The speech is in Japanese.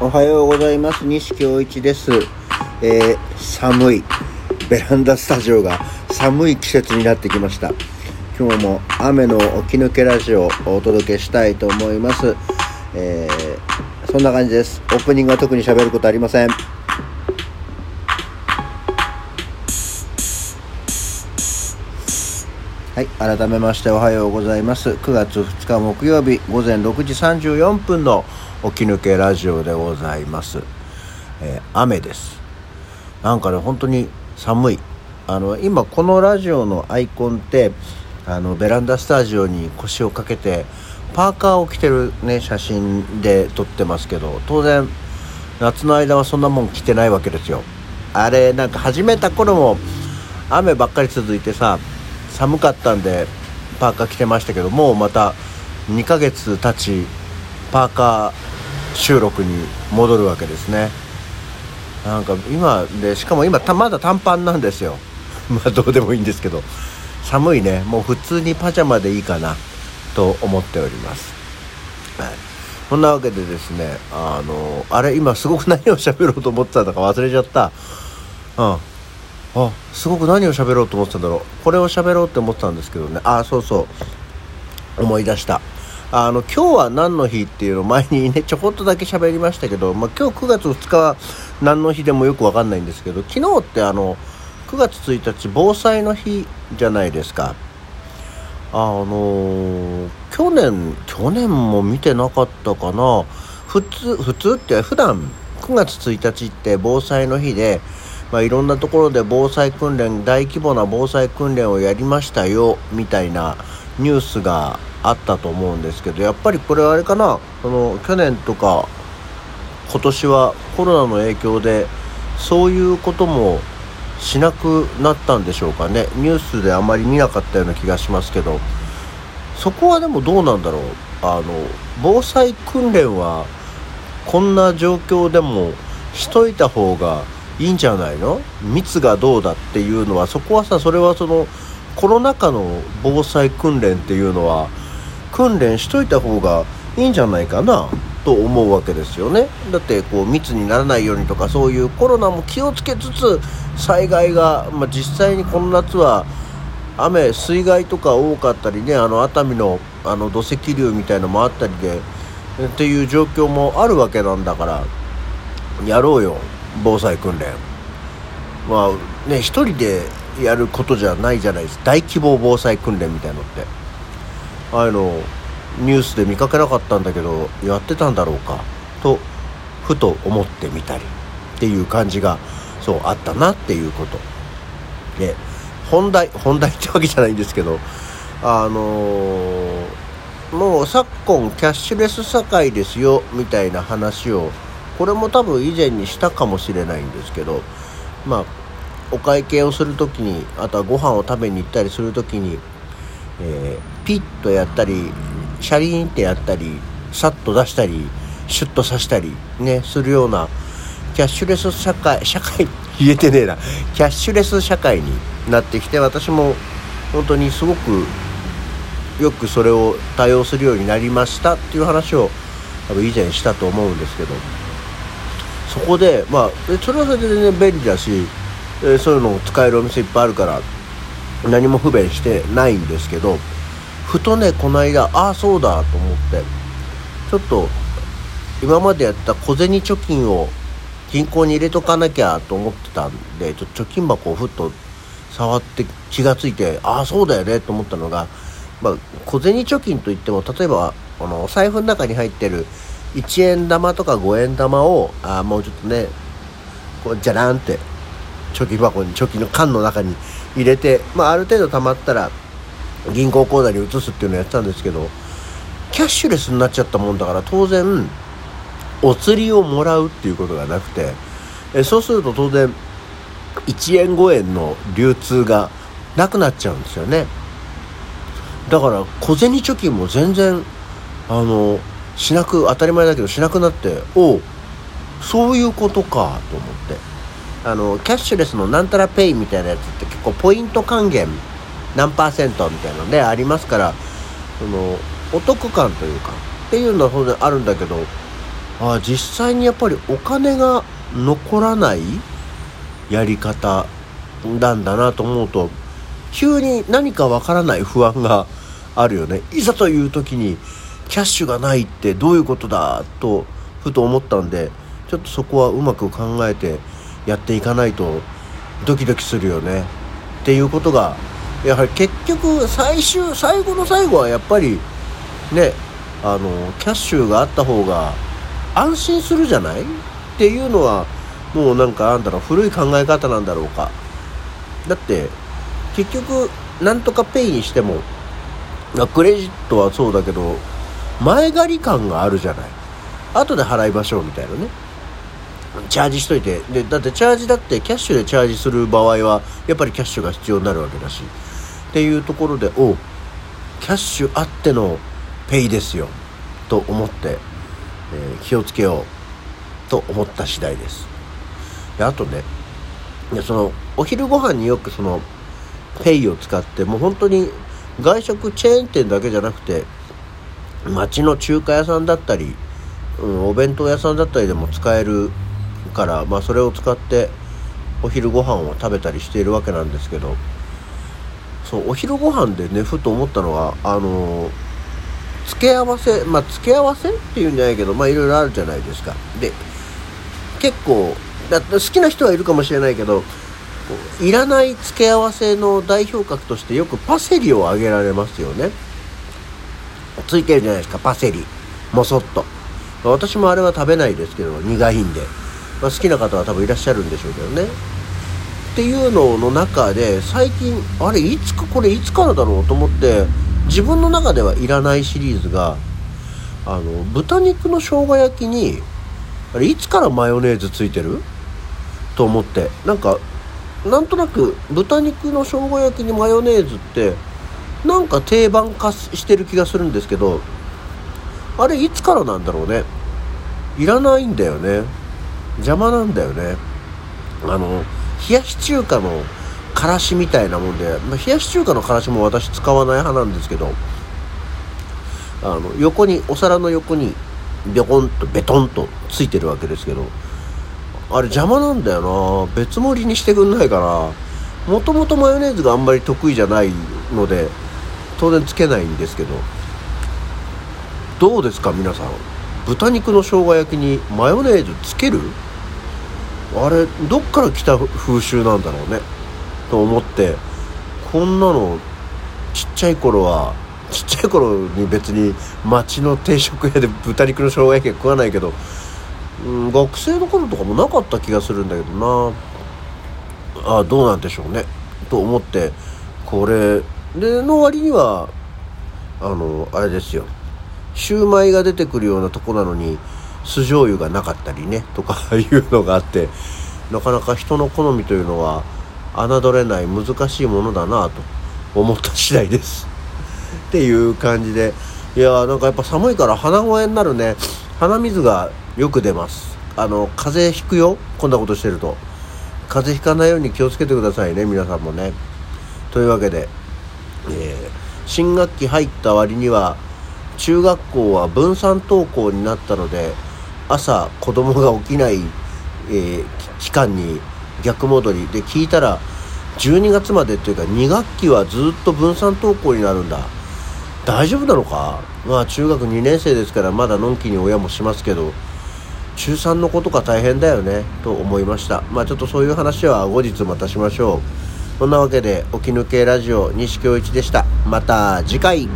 おはようございます。西京一です、えー寒い。ベランダスタジオが寒い季節になってきました。今日も雨の起き抜けラジオをお届けしたいと思います、えーそんな感じです。オープニングは特に喋ることありません。はい改めましておはようございます。9月2日木曜日午前6時34分の起き抜けラジオでございます、えー雨です。なんかね本当に寒い。あの今このラジオのアイコンってあのベランダスタジオに腰を掛けてパーカーを着てるね写真で撮ってますけど当然夏の間はそんなもん着てないわけですよ。あれなんか始めた頃も雨ばっかり続いてさ寒かったんでパーカー着てましたけどもうまた2ヶ月経ちパーカー収録に戻るわけですね。なんか今でしかも今まだ短パンなんですよ。まあどうでもいいんですけど。寒いね。もう普通にパジャマでいいかな。と思っております、はい、そんなわけでですねあのあれ今すごく何を喋ろうと思ってたんだか忘れちゃった。うん。あすごく何を喋ろうと思ってたんだろう。これを喋ろうって思ってたんですけどね。あそうそう。思い出した。あの今日は何の日っていうのを前にねちょこっとだけ喋りましたけど、まあ、今日9月2日は何の日でもよくわかんないんですけど昨日ってあの9月1日防災の日じゃないですか。あの去年去年も見てなかったかな。普通普通って普段9月1日って防災の日で、まあ、いろんなところで防災訓練大規模な防災訓練をやりましたよみたいなニュースがあったと思うんですけどやっぱりこれあれかなその去年とか今年はコロナの影響でそういうこともしなくなったんでしょうかね。ニュースであまり見なかったような気がしますけど。そこはでもどうなんだろう。あの防災訓練はこんな状況でもしといた方がいいんじゃないの？密がどうだっていうのはそこはさそれはそのコロナ禍の防災訓練っていうのは訓練しといた方がいいんじゃないかなと思うわけですよね。だってこう密にならないようにとかそういうコロナも気をつけつつ災害が、まあ、実際にこの夏は雨水害とか多かったりねあの熱海のあの土石流みたいのもあったりでっていう状況もあるわけなんだからやろうよ防災訓練。まあね一人でやることじゃないじゃないです。大規模防災訓練みたいのって。ああいうのニュースで見かけなかったんだけどやってたんだろうかとふと思ってみたりっていう感じがそうあったなっていうこと。で本題本題ってわけじゃないんですけどあのーもう昨今キャッシュレス社会ですよみたいな話をこれも多分以前にしたかもしれないんですけどまあお会計をする時にあとはご飯を食べに行ったりする時に、えーピッとやったりシャリーンってやったりさっと出したりシュッとさしたりねするようなキャッシュレス社会社会言えてねえな。キャッシュレス社会になってきて私も本当にすごくよくそれを多用するようになりましたっていう話を多分以前したと思うんですけど。そこでまあそれはそれで全然便利だし、えそういうのを使えるお店いっぱいあるから何も不便してないんですけどふとねこの間ああそうだと思ってちょっと今までやった小銭貯金を銀行に入れとかなきゃと思ってたんでちょっと貯金箱をふっと触って気がついてああそうだよねと思ったのが、まあ、小銭貯金といっても例えばあのお財布の中に入ってる1円玉とか5円玉をあもうちょっとねこうじゃらんって貯金箱に貯金の缶の中に入れて、まあ、ある程度貯まったら銀行口座に移すっていうのをやってたんですけどキャッシュレスになっちゃったもんだから当然お釣りをもらうっていうことがなくてえそうすると当然1円5円の流通がなくなっちゃうんですよね。だから小銭貯金も全然あのしなく当たり前だけどしなくなっておうそういうことかと思って。あのキャッシュレスのなんたらペイみたいなやつって結構ポイント還元何パーセントみたいなのでありますからそのお得感というかっていうのは当然あるんだけどあ実際にやっぱりお金が残らないやり方なんだなと思うと急に何かわからない不安があるよね。いざという時にキャッシュがないってどういうことだとふと思ったんでちょっとそこはうまく考えてやっていかないとドキドキするよね。っていうことがやはり結局最終最後の最後はやっぱりねあのキャッシュがあった方が安心するじゃない？っていうのはもうなんかあんだろう古い考え方なんだろうか。だって結局なんとかペイにしてもクレジットはそうだけど前借り感があるじゃない？後で払いましょうみたいなね。チャージしといて。でだってチャージだってキャッシュでチャージする場合はやっぱりキャッシュが必要になるわけだし。っていうところでおキャッシュあってのペイですよ。と思って、えー、気をつけようと思った次第です。であとねそのお昼ご飯によくそのペイを使ってもう本当に外食チェーン店だけじゃなくて町の中華屋さんだったり、うん、お弁当屋さんだったりでも使えるから、まあ、それを使ってお昼ご飯を食べたりしているわけなんですけどそうお昼ご飯でねふと思ったのはあの付け合わせまあ付け合わせっていうんじゃないけどまあいろいろあるじゃないですか。で結構だ好きな人はいるかもしれないけどいらない付け合わせの代表格としてよくパセリを挙げられますよね。ついてるじゃないですかパセリ。もそっと。私もあれは食べないですけど苦いんで、まあ、好きな方は多分いらっしゃるんでしょうけどね。っていうのの中で最近あれいつかこれいつからだろうと思って自分の中ではいらないシリーズがあの豚肉の生姜焼きにあれいつからマヨネーズついてる？と思って。なんかなんとなく豚肉の生姜焼きにマヨネーズってなんか定番化してる気がするんですけどあれいつからなんだろうね。いらないんだよね。邪魔なんだよね。あの冷やし中華のからしみたいなもんで、まあ、冷やし中華のからしも私使わない派なんですけどあの横にお皿の横にビョコンとベトンとついてるわけですけどあれ邪魔なんだよな。別盛りにしてくんないかな。もともとマヨネーズがあんまり得意じゃないので当然つけないんですけど。どうですか皆さん。豚肉の生姜焼きにマヨネーズつける？あれどっから来た風習なんだろうねと思ってこんなのちっちゃい頃はちっちゃい頃に別に町の定食屋で豚肉の生姜焼きは食わないけどうん、学生の頃とかもなかった気がするんだけどな。あどうなんでしょうねと思ってこれでの割にはあのあれですよシューマイが出てくるようなとこなのに酢醤油がなかったりねとか いうのがあってなかなか人の好みというのは侮れない難しいものだなと思った次第です。っていう感じでいやーなんかやっぱ寒いから鼻声になるね。鼻水がよく出ます。あの風邪ひくよ。こんなことしてると。風邪ひかないように気をつけてくださいね皆さんもね。というわけで、えー、新学期入った割には中学校は分散登校になったので朝子供が起きない、えー、期間に逆戻り。で聞いたら12月までっていうか2学期はずっと分散登校になるんだ。大丈夫なのか？まあ中学2年生ですからまだのんきに親もしますけど中3のことが大変だよねと思いました。まあちょっとそういう話は後日またしましょう。そんなわけで起き抜けラジオ西京一でした。また次回。